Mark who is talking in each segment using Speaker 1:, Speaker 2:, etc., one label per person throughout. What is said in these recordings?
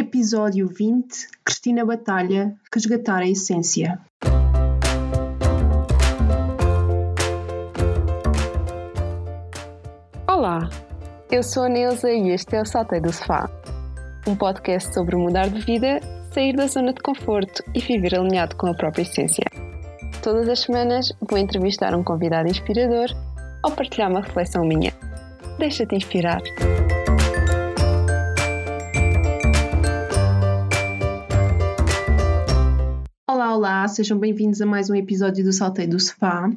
Speaker 1: Episódio 20 Cristina Batalha Resgatar a Essência.
Speaker 2: Olá, eu sou a Neuza e este é o Saltei do Sofá, um podcast sobre mudar de vida, sair da zona de conforto e viver alinhado com a própria essência. Todas as semanas vou entrevistar um convidado inspirador ou partilhar uma reflexão minha. Deixa-te inspirar.
Speaker 1: Olá, sejam bem-vindos a mais um episódio do Saltei do Sofá.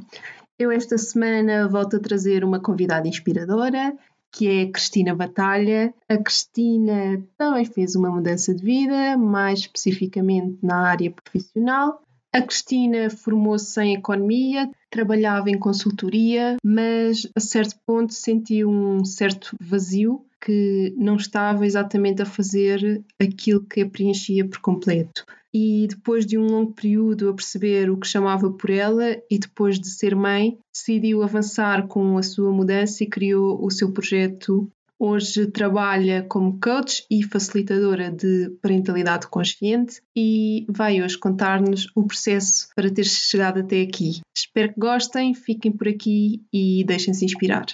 Speaker 1: Eu esta semana volto a trazer uma convidada inspiradora, que é a Cristina Batalha. A Cristina também fez uma mudança de vida, mais especificamente na área profissional. A Cristina formou-se em economia, trabalhava em consultoria, mas a certo ponto sentiu um certo vazio que não estava exatamente a fazer aquilo que a preenchia por completo. E depois de um longo período a perceber o que chamava por ela e depois de ser mãe, decidiu avançar com a sua mudança e criou o seu projeto Hoje trabalha como coach e facilitadora de parentalidade consciente e vai hoje contar-nos o processo para ter chegado até aqui. Espero que gostem, fiquem por aqui e deixem-se inspirar.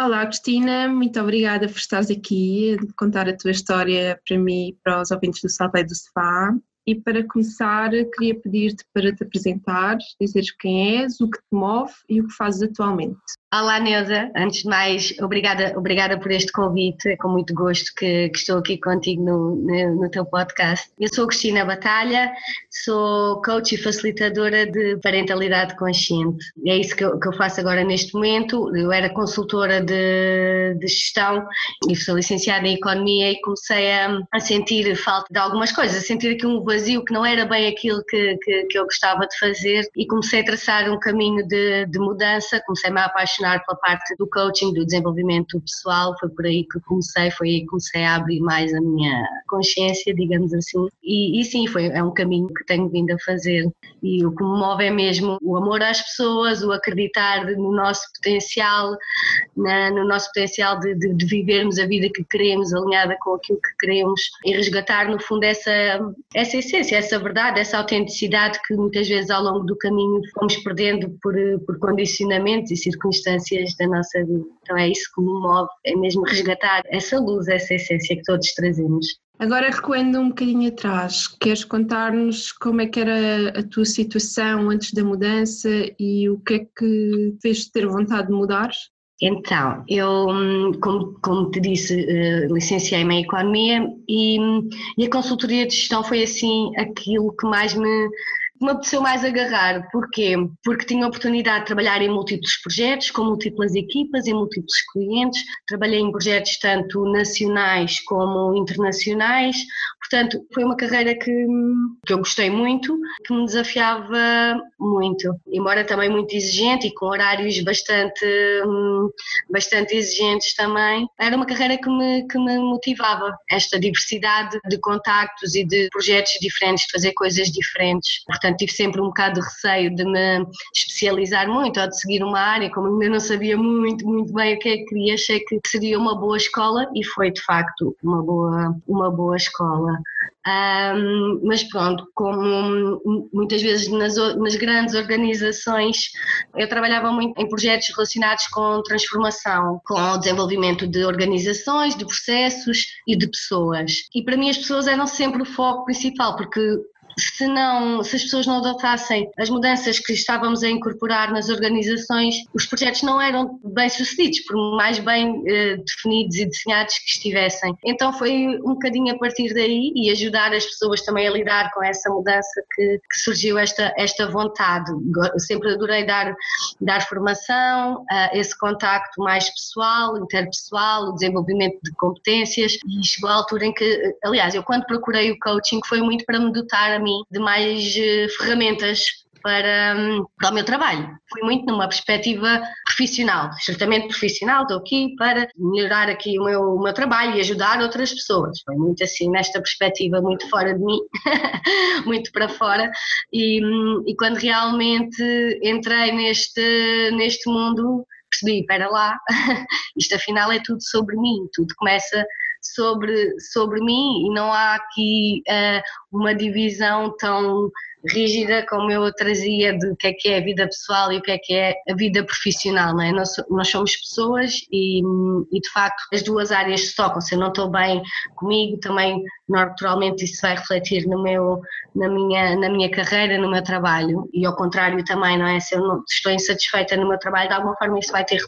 Speaker 1: Olá, Cristina, muito obrigada por estares aqui a contar a tua história para mim e para os ouvintes do Salve do Sofá. E para começar, queria pedir-te para te apresentares, dizeres quem és, o que te move e o que fazes atualmente.
Speaker 3: Olá Neuza, antes de mais, obrigada, obrigada por este convite, é com muito gosto que, que estou aqui contigo no, no, no, teu podcast. Eu sou Cristina Batalha, sou coach e facilitadora de parentalidade consciente. É isso que eu, que eu faço agora neste momento. Eu era consultora de, de gestão e sou licenciada em Economia e comecei a, a, sentir falta de algumas coisas, a sentir aqui um vazio que não era bem aquilo que, que, que eu gostava de fazer e comecei a traçar um caminho de, de mudança, comecei-me a apaixonar apaixonar pela parte do coaching, do desenvolvimento pessoal, foi por aí que comecei, foi aí que comecei a abrir mais a minha consciência, digamos assim. E, e sim, foi, é um caminho que tenho vindo a fazer. E o que me move é mesmo o amor às pessoas, o acreditar no nosso potencial, na, no nosso potencial de, de, de, vivermos a vida que queremos, alinhada com aquilo que queremos, e resgatar, no fundo, essa, essa essência, essa verdade, essa autenticidade que muitas vezes ao longo do caminho fomos perdendo por, por condicionamentos e circunstâncias circunstâncias da nossa vida. Então é isso que me move, é mesmo resgatar essa luz, essa essência que todos trazemos.
Speaker 1: Agora recuando um bocadinho atrás, queres contar-nos como é que era a tua situação antes da mudança e o que é que fez ter vontade de mudar?
Speaker 3: Então, eu, como, como te disse, uh, licenciei-me em Economia e, e a consultoria de gestão foi assim aquilo que mais me me apeteceu mais agarrar. Porquê? Porque tinha a oportunidade de trabalhar em múltiplos projetos, com múltiplas equipas, em múltiplos clientes. Trabalhei em projetos tanto nacionais como internacionais. Portanto, foi uma carreira que, que eu gostei muito, que me desafiava muito. Embora também muito exigente e com horários bastante, bastante exigentes também, era uma carreira que me, que me motivava. Esta diversidade de contactos e de projetos diferentes, de fazer coisas diferentes. Portanto, portanto tive sempre um bocado de receio de me especializar muito ou de seguir uma área, como ainda não sabia muito, muito bem o que é que queria, achei que seria uma boa escola e foi de facto uma boa, uma boa escola. Um, mas pronto, como muitas vezes nas, nas, grandes organizações, eu trabalhava muito em projetos relacionados com transformação, com o desenvolvimento de organizações, de processos e de pessoas. E para mim as pessoas eram sempre o foco principal, porque se não, se as pessoas não adotassem as mudanças que estávamos a incorporar nas organizações, os projetos não eram bem sucedidos, por mais bem eh, definidos e desenhados que estivessem. Então foi um bocadinho a partir daí e ajudar as pessoas também a lidar com essa mudança que, que surgiu esta, esta vontade. Eu sempre adorei dar, dar formação, uh, esse contacto mais pessoal, interpessoal, o desenvolvimento de competências e chegou à altura em que, aliás, eu quando procurei o coaching foi muito para me dotar a mim de mais uh, ferramentas para, hum, para o meu trabalho. Fui muito numa perspectiva profissional, estritamente profissional, estou aqui para melhorar aqui o meu, o meu trabalho e ajudar outras pessoas. Foi muito assim, nesta perspectiva, muito fora de mim, muito para fora. E, hum, e quando realmente entrei neste, neste mundo, percebi, para lá, isto afinal é tudo sobre mim, tudo começa sobre, sobre mim e não há aqui uh, uma divisão tão rígida como eu trazia de o que é que é a vida pessoal e o que é que é a vida profissional, não é? Nós, nós somos pessoas e, e de facto as duas áreas se tocam, se eu não estou bem comigo também naturalmente isso vai refletir no meu, na, minha, na minha carreira, no meu trabalho e ao contrário também, não é? Se eu não estou insatisfeita no meu trabalho, de alguma forma isso vai ter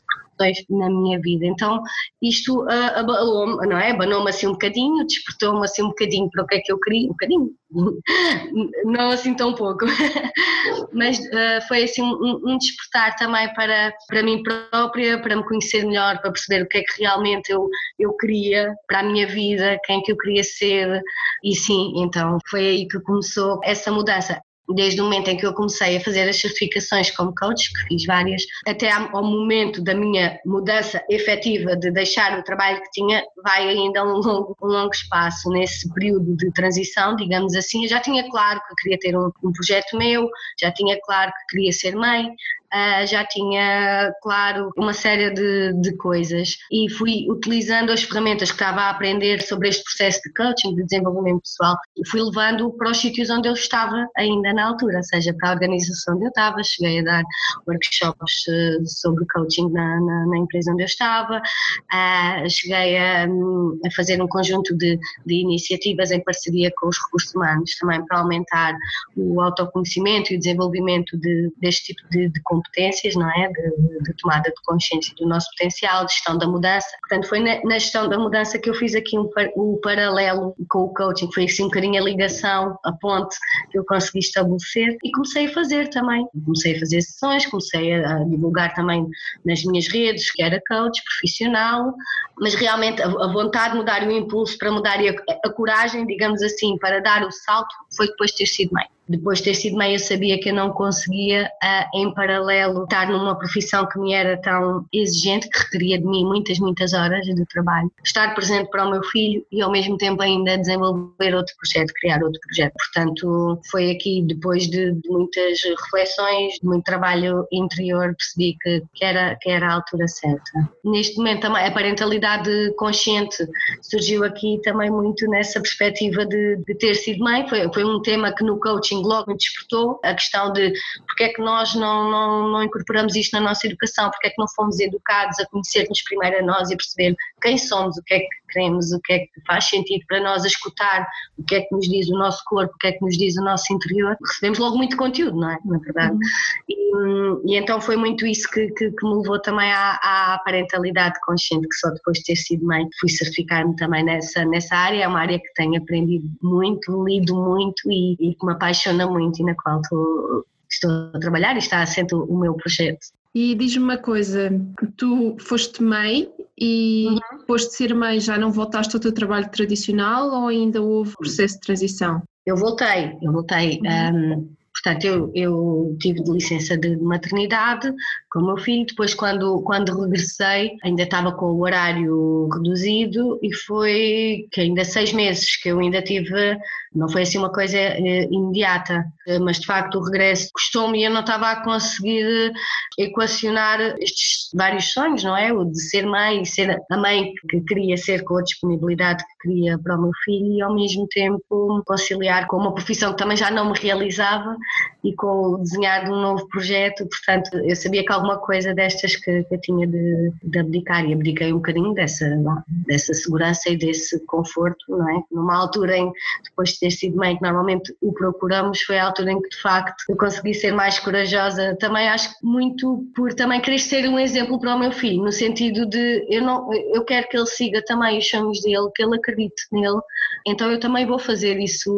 Speaker 3: na minha vida. Então isto uh, abalou-me, não é? Abanou-me assim um bocadinho, despertou-me assim um bocadinho para o que é que eu queria, um bocadinho, não assim tão pouco, mas uh, foi assim um, um, despertar também para, para mim própria, para me conhecer melhor, para perceber o que é que realmente eu, eu queria para a minha vida, quem é que eu queria ser, e sim, então foi aí que começou essa mudança desde o momento em que eu comecei a fazer as certificações como coach, que fiz várias, até ao momento da minha mudança efetiva de deixar o trabalho que tinha, vai ainda um longo, um longo espaço nesse período de transição, digamos assim. Eu já tinha claro que queria ter um, um projeto meu, já tinha claro que queria ser mãe, uh, já tinha, claro, uma série de, de coisas. E fui utilizando as ferramentas que estava a aprender sobre este processo de coaching, de desenvolvimento pessoal e fui levando para os sítios onde eu estava ainda na altura, seja, para a organização onde eu estava, cheguei a dar workshops uh, sobre coaching na, na, na, empresa onde eu estava, uh, cheguei a, a, fazer um conjunto de, de iniciativas em parceria com os recursos humanos também para aumentar o autoconhecimento e o desenvolvimento de, deste tipo de, de competências, não é? De, de, tomada de consciência do nosso potencial, de gestão da mudança. Portanto, foi na, na gestão da mudança que eu fiz aqui um, um, paralelo com o coaching, foi assim um bocadinho a ligação, a ponte que eu consegui estabelecer e comecei a fazer também. Comecei a fazer sessões, comecei a, a divulgar também nas minhas redes que era coach profissional, mas realmente a, a vontade de mudar o impulso para mudar e a, a coragem, digamos assim, para dar o salto foi depois de ter sido mãe depois de ter sido mãe, eu sabia que eu não conseguia, uh, em paralelo, estar numa profissão que me era tão exigente, que requeria de mim muitas, muitas horas de trabalho, estar presente para o meu filho e ao mesmo tempo ainda desenvolver outro projeto, criar outro projeto. Portanto, foi aqui, depois de, de muitas reflexões, de muito trabalho interior, percebi que, que, era, que era a altura certa. Neste momento, também, a parentalidade consciente surgiu aqui também muito nessa perspectiva de, de ter sido mãe. Foi, foi um tema que no coaching logo me despertou a questão de porque é que nós não, não, não incorporamos isto na nossa educação, porque é que não fomos educados a conhecer-nos primeiro a nós e a perceber quem somos, o que é que queremos, o que é que faz sentido para nós a escutar, o que é que nos diz o nosso corpo, o que é que nos diz o nosso interior. Recebemos logo muito conteúdo, não é? Na verdade. Uhum. E, e, então foi muito isso que, que, que me levou também à, à, parentalidade consciente, que só depois de ter sido mãe fui certificar-me também nessa, nessa área. É uma área que tenho aprendido muito, lido muito e, e que me apaixona muito e na qual estou, estou a trabalhar e está assente o meu projeto.
Speaker 1: E diz-me uma coisa, tu foste mãe e uhum. depois de ser mãe já não voltaste ao teu trabalho tradicional ou ainda houve processo de transição?
Speaker 3: Eu voltei, eu voltei. Uhum. Um, portanto, eu, eu tive de licença de maternidade com o meu filho, depois quando, quando regressei ainda estava com o horário reduzido e foi que ainda seis meses que eu ainda tive não foi assim uma coisa eh, imediata, eh, mas de facto o regresso custou-me e eu não estava a conseguir equacionar estes vários sonhos, não é? O de ser mãe e ser a mãe que queria ser com a disponibilidade que queria para o meu filho e ao mesmo tempo conciliar com uma profissão que também já não me realizava e com o desenhar de um novo projeto, portanto eu sabia que alguma coisa destas que, que eu tinha de, de abdicar e abdiquei um bocadinho dessa, dessa segurança e desse conforto, não é? Numa altura em, depois ter sido mãe, que normalmente o procuramos, foi a altura em que de facto eu consegui ser mais corajosa, também acho muito por também querer ser um exemplo para o meu filho, no sentido de eu, não, eu quero que ele siga também os sonhos dele, que ele acredite nele, então eu também vou fazer isso,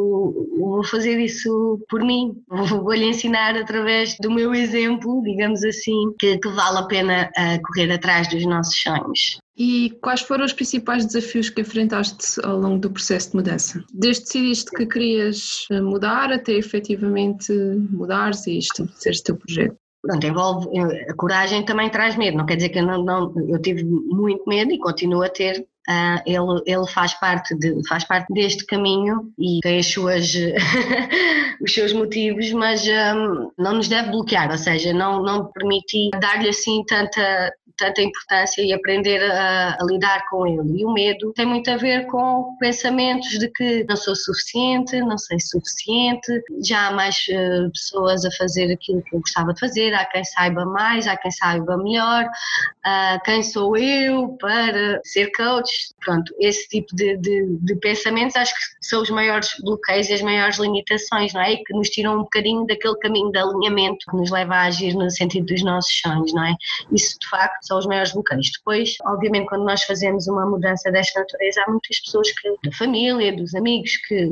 Speaker 3: vou fazer isso por mim, vou-lhe ensinar através do meu exemplo, digamos assim, que, que vale a pena uh, correr atrás dos nossos sonhos.
Speaker 1: E quais foram os principais desafios que enfrentaste ao longo do processo de mudança? Desde decidiste que querias eh, mudar até efetivamente mudares e estabeleceres o teu projeto?
Speaker 3: Pronto, envolve, eh, a coragem também traz medo, não quer dizer que eu não, não eu tive muito medo e continuo a ter, Uh, ele, ele faz, parte de, faz parte deste caminho e tem as suas, os seus motivos, mas um, não nos deve bloquear, ou seja, não, não permitir dar-lhe assim tanta, tanta importância e aprender a, a, lidar com ele. E o medo tem muito a ver com pensamentos de que não sou suficiente, não sei suficiente, já há mais uh, pessoas a fazer aquilo que eu gostava de fazer, há quem saiba mais, há quem saiba melhor, uh, quem sou eu para ser coach. Pronto, esse tipo de, de, de pensamentos acho que são os maiores bloqueios e as maiores limitações, não é? E que nos tiram um bocadinho daquele caminho de alinhamento que nos leva a agir no sentido dos nossos sonhos, não é? Isso de facto são os maiores bloqueios. Depois, obviamente, quando nós fazemos uma mudança desta natureza, há muitas pessoas que, da família, dos amigos, que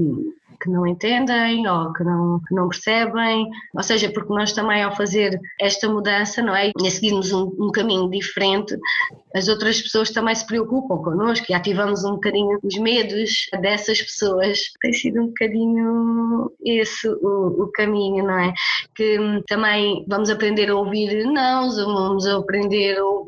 Speaker 3: que não entendem ou que não, não percebem, ou seja, porque nós também ao fazer esta mudança, não é, e a seguirmos um, um caminho diferente, as outras pessoas também se preocupam connosco e ativamos um bocadinho os medos dessas pessoas. Tem sido um bocadinho esse o, o caminho, não é? Que também vamos aprender a ouvir não, vamos aprender a ouvir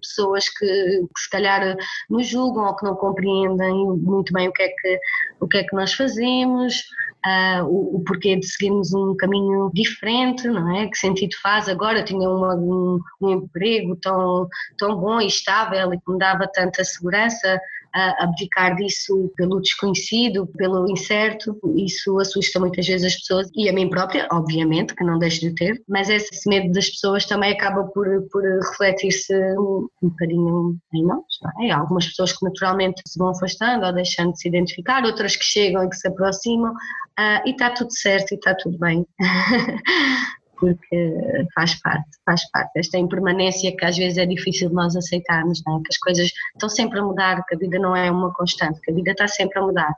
Speaker 3: pessoas que, que se calhar nos julgam ou que não compreendem muito bem o que é que, o que, é que nós fazemos uh, o, o, porquê de seguirmos um caminho diferente, não é? Que sentido faz agora? tinha uma, um, um, emprego tão, tão bom e estável e que me dava tanta segurança, uh, abdicar disso pelo desconhecido, pelo incerto, isso assusta muitas vezes as pessoas e a mim própria, obviamente, que não deixo de ter, mas esse medo das pessoas também acaba por, por refletir-se um, um bocadinho em nós, é? Algumas pessoas que naturalmente se vão afastando ou deixando de se identificar, outras que chegam e que se aproximam, Uh, e está tudo certo e está tudo bem. porque faz parte, faz parte. Desta impermanência que às vezes é difícil de nós aceitarmos, é? que as coisas estão sempre a mudar, que a vida não é uma constante, que a vida está sempre a mudar,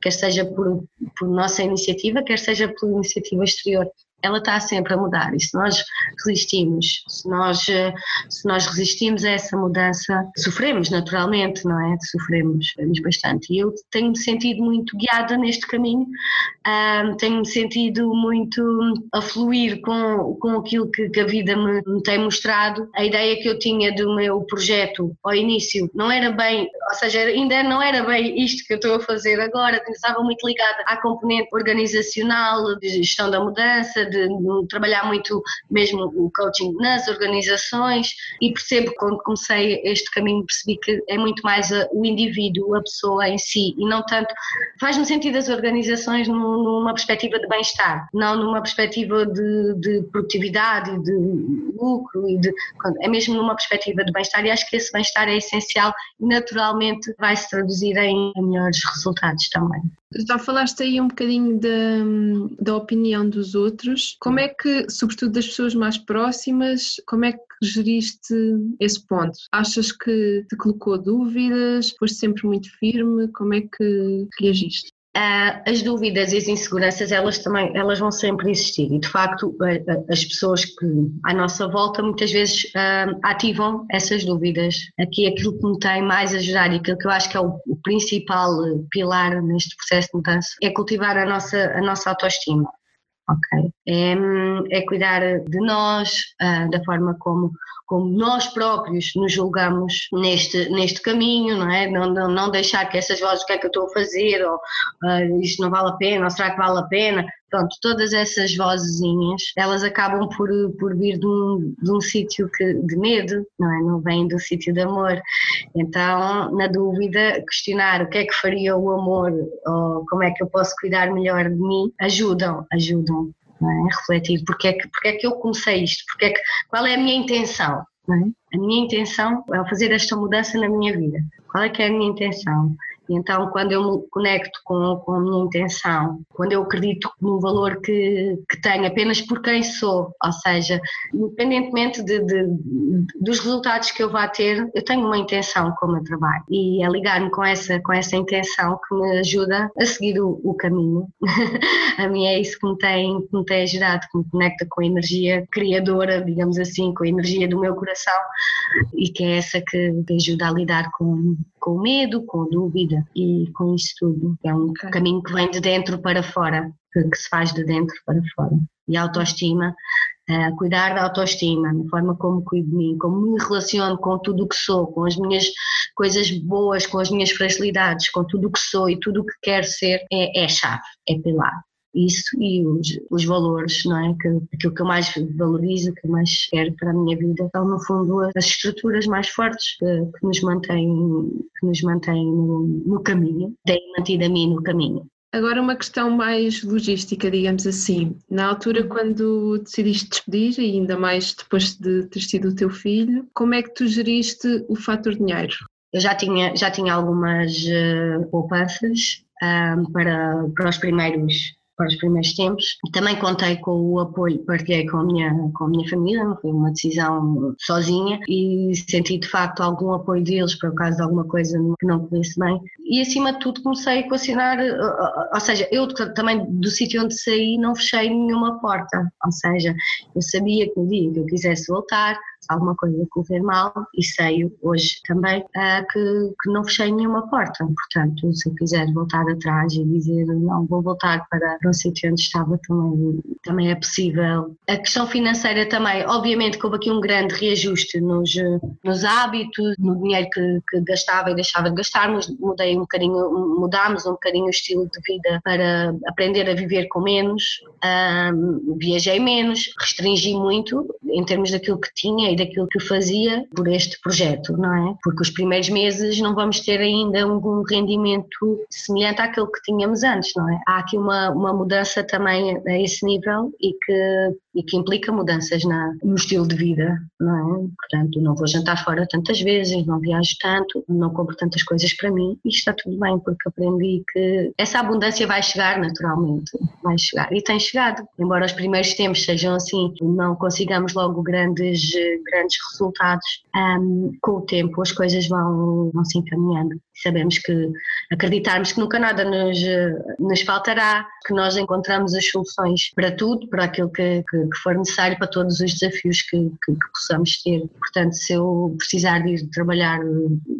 Speaker 3: quer seja por, por nossa iniciativa, quer seja por iniciativa exterior ela está sempre a mudar e se nós resistimos, se nós, se nós resistimos a essa mudança, sofremos naturalmente, não é? Sofremos, sofremos bastante. E eu tenho-me sentido muito guiada neste caminho, um, tenho-me sentido muito a fluir com, com aquilo que, que a vida me, me, tem mostrado. A ideia que eu tinha do meu projeto ao início não era bem, ou seja, ainda não era bem isto que eu estou a fazer agora, estava muito ligada à componente organizacional, de gestão da mudança, de, trabalhar muito mesmo o coaching nas organizações e percebo quando comecei este caminho percebi que é muito mais a, o indivíduo, a pessoa em si e não tanto, faz-me sentido as organizações numa perspectiva de bem-estar, não numa perspectiva de, de produtividade e de lucro e de, é mesmo numa perspectiva de bem-estar e acho que esse bem-estar é essencial e naturalmente vai se traduzir em melhores resultados também.
Speaker 1: Já falaste aí um bocadinho da, da opinião dos outros. Como é que, sobretudo das pessoas mais próximas, como é que geriste esse ponto? Achas que te colocou dúvidas? Foste sempre muito firme? Como é que reagiste?
Speaker 3: Uh, as dúvidas e as inseguranças elas também elas vão sempre existir. E de facto as pessoas que à nossa volta muitas vezes uh, ativam essas dúvidas. Aqui aquilo que me tem mais ajudado e aquilo que eu acho que é o, principal pilar neste processo de mudança é cultivar a nossa a nossa autoestima ok é, é cuidar de nós uh, da forma como como nós próprios nos julgamos neste, neste caminho, não é? Não, não, não deixar que essas vozes, o que é que eu estou a fazer, ou uh, isto não vale a pena, ou será que vale a pena? Pronto, todas essas vozinhas, elas acabam por, por vir de um, de um sítio de medo, não é? Não vem do sítio de amor. Então, na dúvida, questionar o que é que faria o amor, ou como é que eu posso cuidar melhor de mim, ajudam, ajudam é? refletir porque é, que, porque é que eu comecei isto, porque é que, qual é a minha intenção. É? A minha intenção é fazer esta mudança na minha vida. Qual é que é a minha intenção? Então, quando eu me conecto com, com a minha intenção, quando eu acredito num valor que, que tenho apenas por quem sou, ou seja, independentemente de, de, dos resultados que eu vá ter, eu tenho uma intenção com o meu trabalho e é ligar-me com essa, com essa intenção que me ajuda a seguir o, o caminho. a mim é isso que me, tem, que me tem ajudado, que me conecta com a energia criadora, digamos assim, com a energia do meu coração e que é essa que me ajuda a lidar com, com medo, com dúvida e com isso tudo. É um caminho que vem de dentro para fora, que, que, se faz de dentro para fora. E a autoestima, uh, cuidar da autoestima, da forma como cuido de mim, como me relaciono com tudo o que sou, com as minhas coisas boas, com as minhas fragilidades, com tudo o que sou e tudo o que quero ser, é, é chave, é pilar. Isso e os, os valores, não é? Que, aquilo que eu mais valorizo, que eu mais quero para a minha vida, são no fundo as estruturas mais fortes que, que nos mantêm, que nos mantêm no, no caminho, têm mantido a mim no caminho.
Speaker 1: Agora uma questão mais logística, digamos assim. Na altura quando decidiste despedir, e ainda mais depois de ter tido o teu filho, como é que tu geriste o fator dinheiro?
Speaker 3: Eu já tinha, já tinha algumas uh, poupanças um, ah, para, para os primeiros para os primeiros tempos. Também contei com o apoio, partilhei com a minha, com a minha família, não foi uma decisão sozinha e senti de facto algum apoio deles para o caso de alguma coisa que não conheço bem. E acima de tudo comecei a equacionar, ou seja, eu também do sítio onde saí não fechei nenhuma porta, ou seja, eu sabia que no dia que eu quisesse voltar, alguma coisa correr mal, e sei hoje também uh, que, que não fechei nenhuma porta. Portanto, se eu quiser voltar atrás e dizer não, vou voltar para, para um sítio onde estava, também, também é possível. A questão financeira também, obviamente que houve aqui um grande reajuste nos, nos hábitos, no dinheiro que, que gastava e deixava de gastar, mas mudei um bocadinho, mudámos um bocadinho o estilo de vida para aprender a viver com menos, um, viajei menos, restringi muito em termos daquilo que tinha e daquilo que fazia por este projeto, não é? Porque os primeiros meses não vamos ter ainda um rendimento semelhante àquele que tínhamos antes, não é? Há aqui uma, uma mudança também a esse nível e que, e que implica mudanças na, no estilo de vida, não é? Portanto, não vou jantar fora tantas vezes, não viajo tanto, não compro tantas coisas para mim e está tudo bem porque aprendi que essa abundância vai chegar naturalmente, vai chegar e tem chegado, embora os primeiros tempos sejam assim, não consigamos logo grandes grandes resultados, um, com o tempo as coisas vão, vão se encaminhando. Sabemos que acreditarmos que nunca nada nos, nos faltará, que nós encontramos as soluções para tudo, para aquilo que, que, que for necessário, para todos os desafios que, que, que, possamos ter. Portanto, se eu precisar de ir trabalhar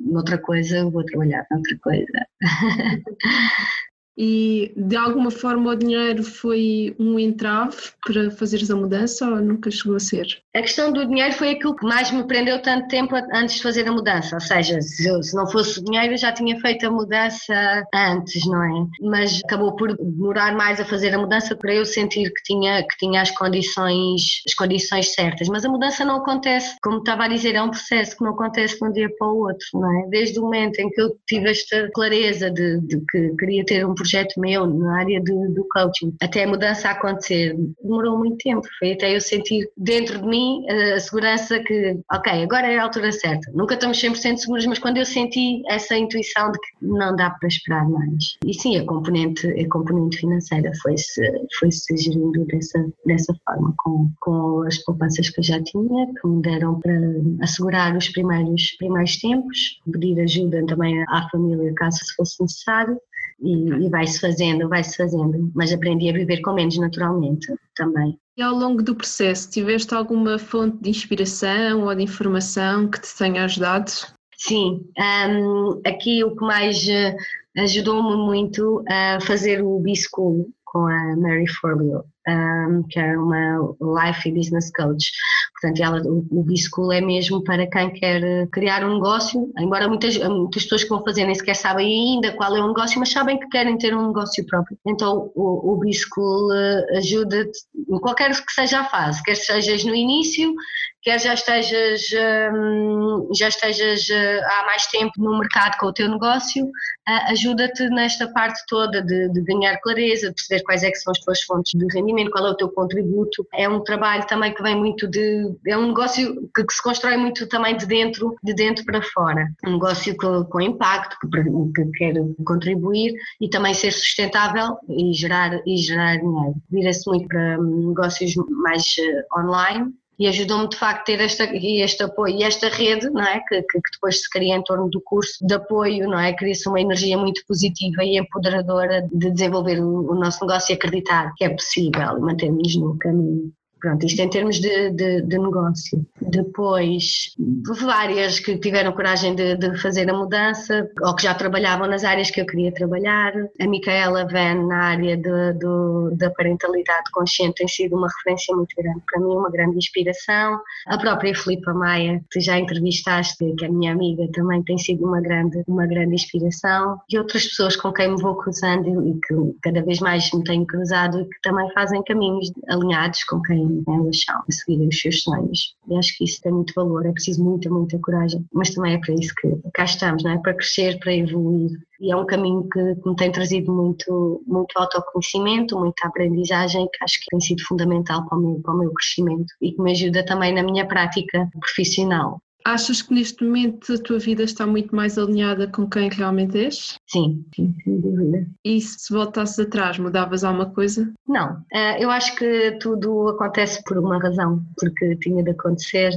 Speaker 3: noutra coisa, vou trabalhar noutra coisa.
Speaker 1: E de alguma forma o dinheiro foi um entrave para fazeres a mudança ou nunca chegou a ser?
Speaker 3: A questão do dinheiro foi aquilo que mais me prendeu tanto tempo antes de fazer a mudança. Ou seja, se, não fosse o dinheiro, eu já tinha feito a mudança antes, não é? Mas acabou por demorar mais a fazer a mudança para eu sentir que tinha, que tinha as, condições, as condições certas. Mas a mudança não acontece, como estava a dizer, é um processo que não acontece de um dia para o outro, não é? Desde o momento em que eu tive esta clareza de, de que queria ter um projeto meu na área do, coaching, até a mudança acontecer, demorou muito tempo. Foi até eu sentir dentro de mim mim a segurança que, ok, agora é a altura certa. Nunca estamos 100% seguros, mas quando eu senti essa intuição de que não dá para esperar mais. E sim, a componente, a componente financeira foi-se foi -se gerindo dessa, dessa forma, com, com as poupanças que eu já tinha, que me deram para assegurar os primeiros, primeiros tempos, pedir ajuda também à família caso fosse necessário. E, e vai-se fazendo, vai-se fazendo, mas aprendi a viver com menos naturalmente também.
Speaker 1: E ao longo do processo, tiveste alguma fonte de inspiração ou de informação que te tenha ajudado?
Speaker 3: Sim, um, aqui o que mais eh, ajudou-me muito a fazer o B-School com a Mary Forleo, um, que é uma Life e Business Coach. Portanto, ela, o, B-School é mesmo para quem quer eh, criar um negócio, embora muitas, muitas pessoas que vão fazer nem sequer sabem ainda qual é o negócio, mas sabem que querem ter um negócio próprio. Então, o, o B-School eh, ajuda-te em qualquer que seja a fase, quer sejas no início, quer já estejas, hum, já estejas eh, há mais tempo no mercado com o teu negócio, ajuda-te nesta parte toda de, de, ganhar clareza, de perceber quais é que são as tuas fontes de rendimento, qual é o teu contributo. É um trabalho também que vem muito de, é um negócio que, que se constrói muito também de dentro, de dentro para fora. Um negócio com, com impacto, que, que quer contribuir e também ser sustentável e gerar, e gerar dinheiro. Vira-se muito para negócios mais uh, online, e ajudou-me de facto a ter esta, este apoio e esta rede, não é? Que, que, depois se cria em torno do curso de apoio, não é? Cria-se uma energia muito positiva e empoderadora de desenvolver o, o nosso negócio e acreditar que é possível e mantermos no caminho. Pronto, isto em termos de, de, de negócio. Depois, várias que tiveram coragem de, de, fazer a mudança ou que já trabalhavam nas áreas que eu queria trabalhar. A Micaela Van, na área de, da parentalidade consciente, tem sido uma referência muito grande para mim, uma grande inspiração. A própria Filipa Maia, que já entrevistaste, que é minha amiga, também tem sido uma grande, uma grande inspiração. E outras pessoas com quem me vou cruzando e que cada vez mais me tenho cruzado e que também fazem caminhos alinhados com quem elas são, a seguirem os seus sonhos. E acho que isso tem muito valor, é preciso muita, muita coragem. Mas também é para isso que cá estamos, não é? Para crescer, para evoluir. E é um caminho que, que me tem trazido muito, muito autoconhecimento, muita aprendizagem, que acho que tem sido fundamental para o, meu, para o meu crescimento e que me ajuda também na minha prática profissional.
Speaker 1: Achas que neste momento a tua vida está muito mais alinhada com quem realmente és?
Speaker 3: Sim, sim, sem dúvida.
Speaker 1: E se voltasses atrás, mudavas alguma coisa?
Speaker 3: Não, eh, eu acho que tudo acontece por uma razão, porque tinha de acontecer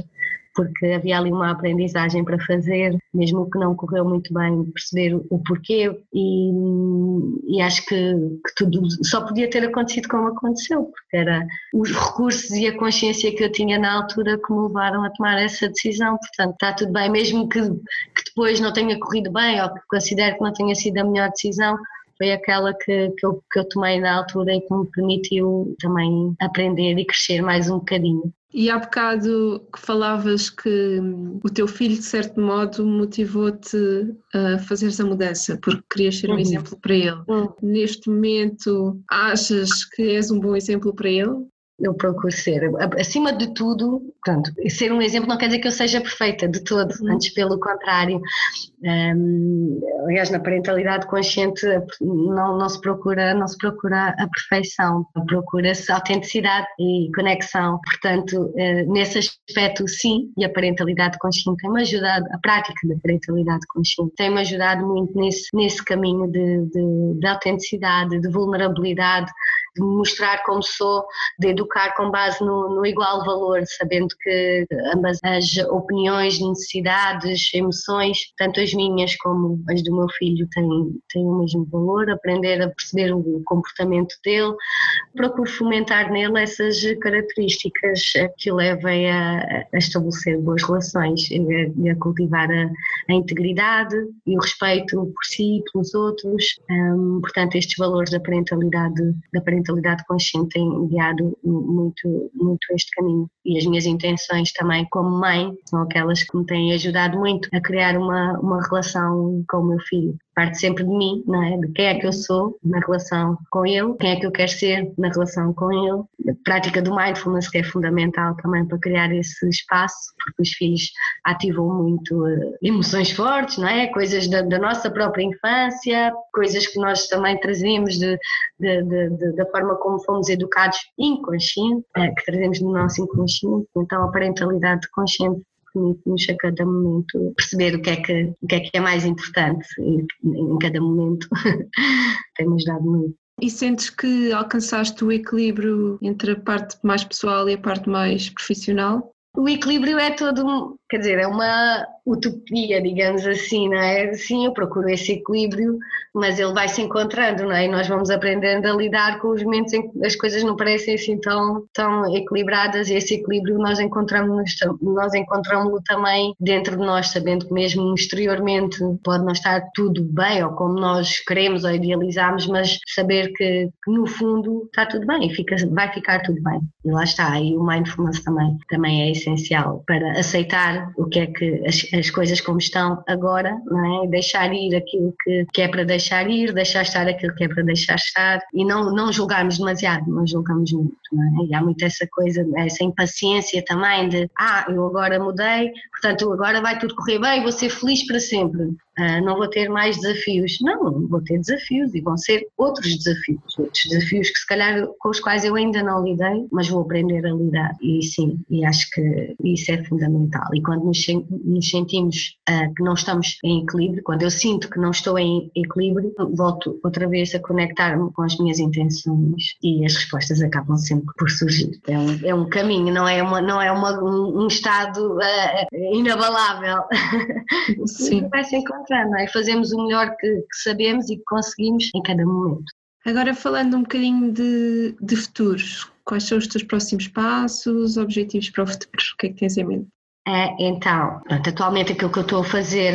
Speaker 3: porque havia ali uma aprendizagem para fazer, mesmo que não correu muito bem, perceber o porquê e, e acho que, que, tudo só podia ter acontecido como aconteceu, porque era os recursos e a consciência que eu tinha na altura que me levaram a tomar essa decisão, portanto está tudo bem, mesmo que, que depois não tenha corrido bem ou que considere que não tenha sido a melhor decisão, foi aquela que, que, eu, que eu tomei na altura e que me permitiu também aprender e crescer mais um bocadinho.
Speaker 1: E há bocado que falavas que o teu filho, de certo modo, motivou-te a fazeres a mudança, porque querias ser um uhum. exemplo para ele. Uhum. Neste momento, achas que és um bom exemplo para ele?
Speaker 3: Eu procuro ser. Acima de tudo, portanto, ser um exemplo não quer dizer que eu seja perfeita de todo, uhum. antes pelo contrário. Um, aliás, na parentalidade consciente não, não, se procura, não se procura a perfeição, procura-se autenticidade e conexão. Portanto, uh, nesse aspecto, sim, e a parentalidade consciente tem-me ajudado, a prática da parentalidade consciente tem-me ajudado muito nesse, nesse caminho de, de, de autenticidade, de vulnerabilidade, de mostrar como sou, de educar com base no, no, igual valor, sabendo que ambas as opiniões, necessidades, emoções, tanto as minhas como as do meu filho, têm, têm o mesmo valor, aprender a perceber o comportamento dele. Procuro fomentar nele essas características que o levem a, a estabelecer boas relações e a, a, cultivar a, a, integridade e o respeito por si e pelos outros. Um, portanto, estes valores da parentalidade, da parentalidade consciente tem guiado muito, muito este caminho. E as minhas intenções também como mãe são aquelas que me têm ajudado muito a criar uma, uma relação com o meu filho parte sempre de mim, não é? De quem é que eu sou na relação com ele, quem é que eu quero ser na relação com ele. A prática do mindfulness que é fundamental também para criar esse espaço, porque os filhos ativam muito uh, emoções fortes, não é? Coisas da, da, nossa própria infância, coisas que nós também trazemos de, de, de, da forma como fomos educados inconsciente, uh, que trazemos no nosso inconsciente. Então a parentalidade consciente permite-nos a cada momento perceber o que é que, o que, é, que é mais importante em, em cada momento. Tem-nos dado muito.
Speaker 1: E sentes que alcançaste o equilíbrio entre a parte mais pessoal e a parte mais profissional?
Speaker 3: O equilíbrio é todo, quer dizer, é uma utopia, digamos assim, não é? Sim, eu procuro esse equilíbrio, mas ele vai se encontrando, não é? E nós vamos aprendendo a lidar com os momentos em que as coisas não parecem assim tão, tão equilibradas e esse equilíbrio nós encontramos nós encontramos-lo também dentro de nós, sabendo que mesmo exteriormente pode não estar tudo bem ou como nós queremos ou idealizamos, mas saber que, que no fundo está tudo bem, fica, vai ficar tudo bem. E lá está, e o mindfulness também, também é essencial para aceitar o que é que as, as coisas como estão agora, não é? Deixar ir aquilo que, que é para deixar ir, deixar estar aquilo que é para deixar estar e não, não julgarmos demasiado, não julgamos muito, não é? E há muito essa coisa, essa impaciência também de, ah, eu agora mudei, portanto agora vai tudo correr bem, vou ser feliz para sempre. Uh, não vou ter mais desafios. Não, vou ter desafios e vão ser outros desafios. Outros desafios que se calhar com os quais eu ainda não lidei, mas vou aprender a lidar. E sim, e acho que isso é fundamental. E quando nos, nos sentimos uh, que não estamos em equilíbrio, quando eu sinto que não estou em equilíbrio, volto outra vez a conectar-me com as minhas intenções e as respostas acabam sempre por surgir. É um, é um caminho, não é, uma, não é uma, um, um estado uh, inabalável.
Speaker 1: Sim.
Speaker 3: Vai se encontrar, não é? Fazemos o melhor que, que sabemos e que conseguimos em cada momento.
Speaker 1: Agora falando um bocadinho de, de futuros, quais são os teus próximos passos, objetivos para o futuro? O que é que tens em mente?
Speaker 3: É, então, atualmente aquilo que eu estou a fazer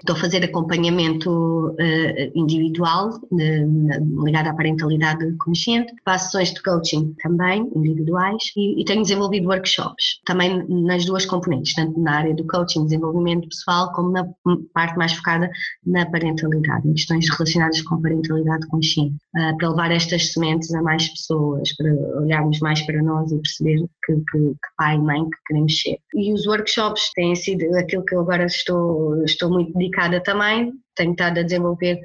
Speaker 3: Estou a fazer acompanhamento uh, individual uh, ligado à parentalidade consciente, faço sessões de coaching também, individuais, e, e, tenho desenvolvido workshops, também nas duas componentes, tanto na área do coaching, desenvolvimento pessoal, como na parte mais focada na parentalidade, em questões relacionadas com parentalidade consciente, uh, para levar estas sementes a mais pessoas, para olharmos mais para nós e perceber que, que, que pai e mãe que queremos ser. E os workshops têm sido aquilo que eu agora estou, estou muito dedicada dedicada também, tenho estado a desenvolver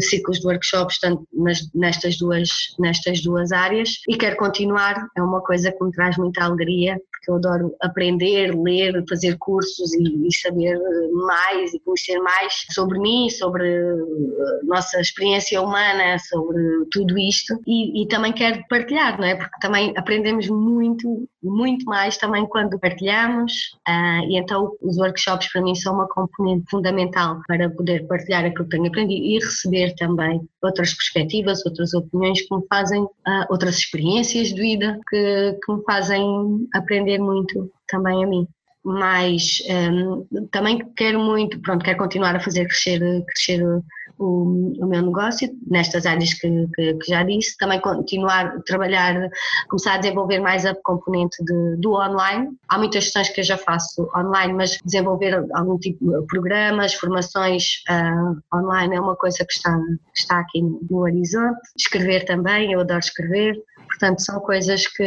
Speaker 3: ciclos de workshops tanto nas, nestas, duas, nestas duas áreas e quero continuar, é uma coisa que me traz muita alegria porque eu adoro aprender, ler, fazer cursos e, e saber mais e conhecer mais sobre mim, sobre a eh, nossa experiência humana, sobre tudo isto e, e também quero partilhar, não é? Porque também aprendemos muito, muito mais também quando partilhamos uh, e então os workshops para mim são uma componente fundamental para poder partilhar aquilo que tenho aprendido e receber também outras perspectivas, outras opiniões que me fazem, uh, outras experiências de vida que, que me fazem aprender muito também a mim. Mas um, também quero muito, pronto, quero continuar a fazer crescer, crescer o, o meu negócio nestas áreas que, que, que, já disse, também continuar a trabalhar, começar a desenvolver mais a componente de, do online. Há muitas questões que eu já faço online, mas desenvolver algum tipo de programas, formações uh, online é uma coisa que está, está aqui no, no horizonte. Escrever também, eu adoro escrever. Portanto, são coisas que,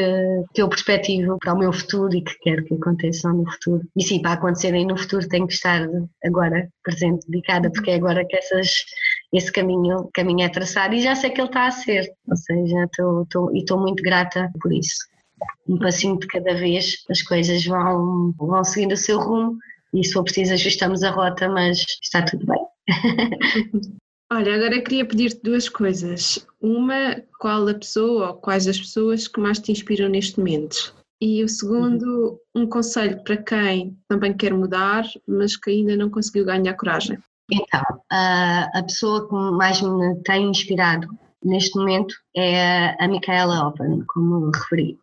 Speaker 3: que eu perspectivo para o meu futuro e que quero que aconteçam no futuro. E sim, para acontecerem no futuro tenho que estar agora presente, dedicada, porque é agora que essas, esse caminho, caminho é traçado e já sei que ele está a ser. Ou seja, estou, e estou muito grata por isso. Um passinho de cada vez, as coisas vão, vão seguindo o seu rumo e se for preciso ajustamos a rota, mas está tudo bem.
Speaker 1: Olha, agora queria pedir-te duas coisas. Uma, qual a pessoa ou quais as pessoas que mais te inspiram neste momento? E o segundo, um conselho para quem também quer mudar, mas que ainda não conseguiu ganhar coragem.
Speaker 3: Então, a, a pessoa que mais me tem inspirado neste momento é a Micaela Open, como referi,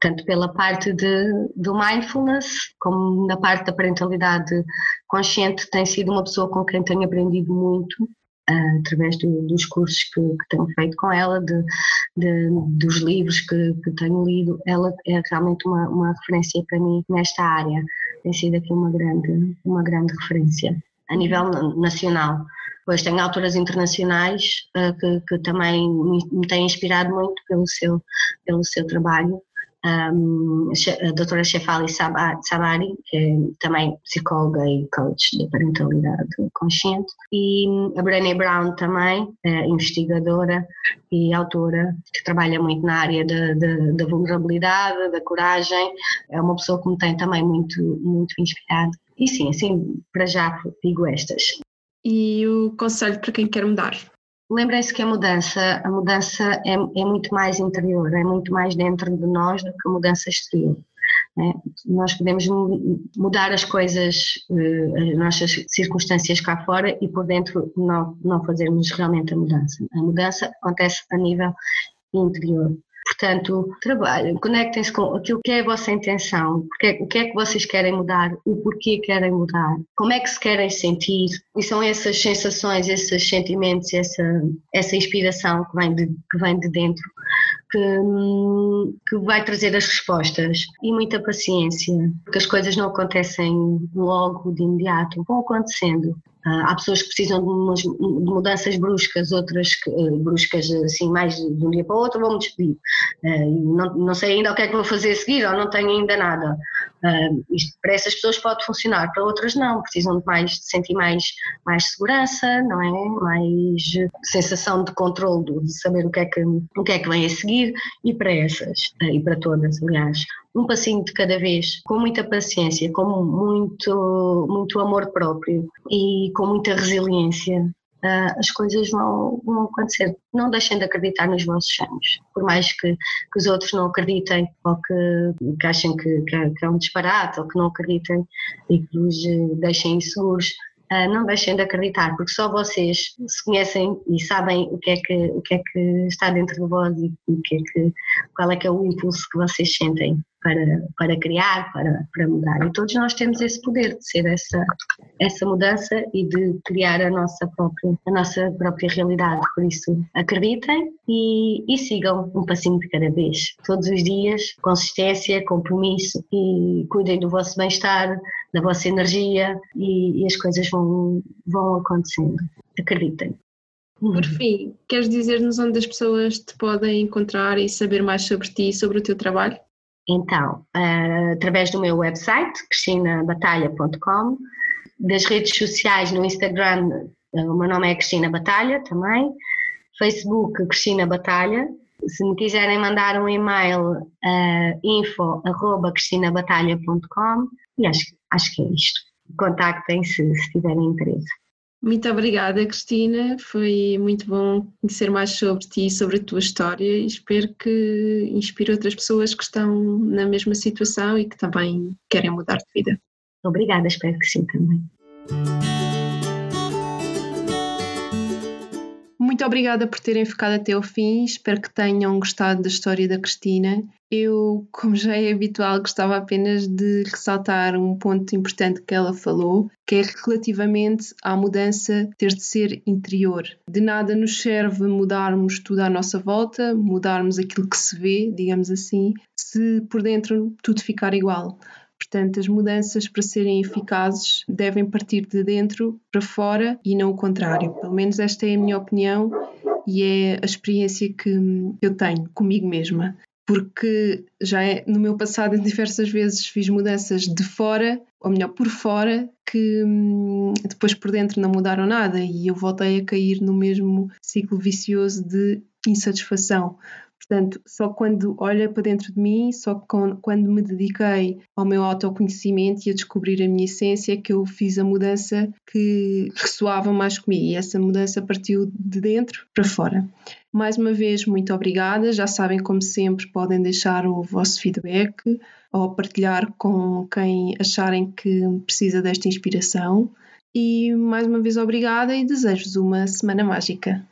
Speaker 3: tanto pela parte de, do mindfulness, como na parte da parentalidade consciente, tem sido uma pessoa com quem tenho aprendido muito através do, dos cursos que, que, tenho feito com ela, de, de dos livros que, que, tenho lido. Ela é realmente uma, uma referência para mim nesta área. Tem sido aqui uma grande, uma grande referência a nível nacional. Pois tenho autoras internacionais uh, que, que, também me, me têm inspirado muito pelo seu, pelo seu trabalho a doutora Shefali Sabari, que é também psicóloga e coach de parentalidade consciente, e a Brené Brown também, é investigadora e autora, que trabalha muito na área da vulnerabilidade, da coragem, é uma pessoa que me tem também muito, muito inspirado. E sim, assim, para já digo estas.
Speaker 1: E o conselho para quem quer mudar?
Speaker 3: Lembrem-se que a mudança, a mudança é, é, muito mais interior, é muito mais dentro de nós do que a mudança exterior. É? Nós podemos mudar as coisas, eh, as nossas circunstâncias cá fora e por dentro não, não fazermos realmente a mudança. A mudança acontece a nível interior. Portanto, trabalhem, conectem-se com aquilo que é a vossa intenção, porque, o que é que vocês querem mudar, o porquê querem mudar, como é que se querem sentir, e são essas sensações, esses sentimentos, essa, essa inspiração que vem de, que vem de dentro que, que, vai trazer as respostas. E muita paciência, porque as coisas não acontecem logo de imediato, vão acontecendo. Ah, há pessoas que precisam de, umas, de mudanças bruscas, outras que, uh, bruscas assim mais de um dia para o outro, vou-me despedir. Uh, não, não sei ainda o que é que vou fazer a seguir ou não tenho ainda nada. Uh, isto para essas pessoas pode funcionar, para outras não, precisam de mais de sentir mais, mais segurança, não é? Mais sensação de controle, de saber o que é que, o que, é que vem a seguir e para essas, e para todas, aliás, um passinho de cada vez, com muita paciência, com muito, muito amor próprio e com muita resiliência, Uh, as coisas vão, vão, acontecer. Não deixem de acreditar nos vossos sonhos, por mais que, que os outros não acreditem ou que, que achem que, que, é, é um disparate ou que não acreditem e que vos deixem inseguros. uh, não deixem de acreditar, porque só vocês se conhecem e sabem o que é que, o que, é que está dentro de vós e o que é que, qual é que é o impulso que vocês sentem para, para criar, para, para mudar. E todos nós temos esse poder de ser essa, essa mudança e de criar a nossa própria, a nossa própria realidade. Por isso, acreditem e, e sigam um passinho de cada vez. Todos os dias, consistência, compromisso e cuidem do vosso bem-estar, da vossa energia e, e as coisas vão, vão acontecendo. Acreditem.
Speaker 4: Por fim, queres dizer-nos onde as pessoas te podem encontrar e saber mais sobre ti e sobre o teu trabalho?
Speaker 3: Então, uh, através do meu website, cristinabatalha.com, das redes sociais no Instagram, uh, o meu nome é Cristina Batalha também, Facebook Cristina Batalha, se me quiserem mandar um e-mail, uh, info.cristina.batalha.com e acho, acho que é isto. Contactem se, se tiverem interesse.
Speaker 4: Muito obrigada, Cristina. Foi muito bom conhecer mais sobre ti e sobre a tua história e espero que inspire outras pessoas que estão na mesma situação e que também querem mudar de vida.
Speaker 3: Obrigada, espero que sim também.
Speaker 4: Muito obrigada por terem ficado até ao fim. Espero que tenham gostado da história da Cristina. Eu, como já é habitual, gostava apenas de ressaltar um ponto importante que ela falou, que é relativamente à mudança ter de ser interior. De nada nos serve mudarmos tudo à nossa volta, mudarmos aquilo que se vê, digamos assim, se por dentro tudo ficar igual. Portanto, as mudanças para serem eficazes devem partir de dentro para fora e não o contrário. Pelo menos esta é a minha opinião e é a experiência que eu tenho comigo mesma. Porque já é, no meu passado diversas vezes fiz mudanças de fora, ou melhor, por fora, que hum, depois por dentro não mudaram nada e eu voltei a cair no mesmo ciclo vicioso de insatisfação. Portanto, só quando olha para dentro de mim, só quando me dediquei ao meu autoconhecimento e a descobrir a minha essência, que eu fiz a mudança que ressoava mais comigo. E essa mudança partiu de dentro para fora. Mais uma vez, muito obrigada. Já sabem, como sempre, podem deixar o vosso feedback ou partilhar com quem acharem que precisa desta inspiração. E mais uma vez, obrigada e desejo-vos uma semana mágica.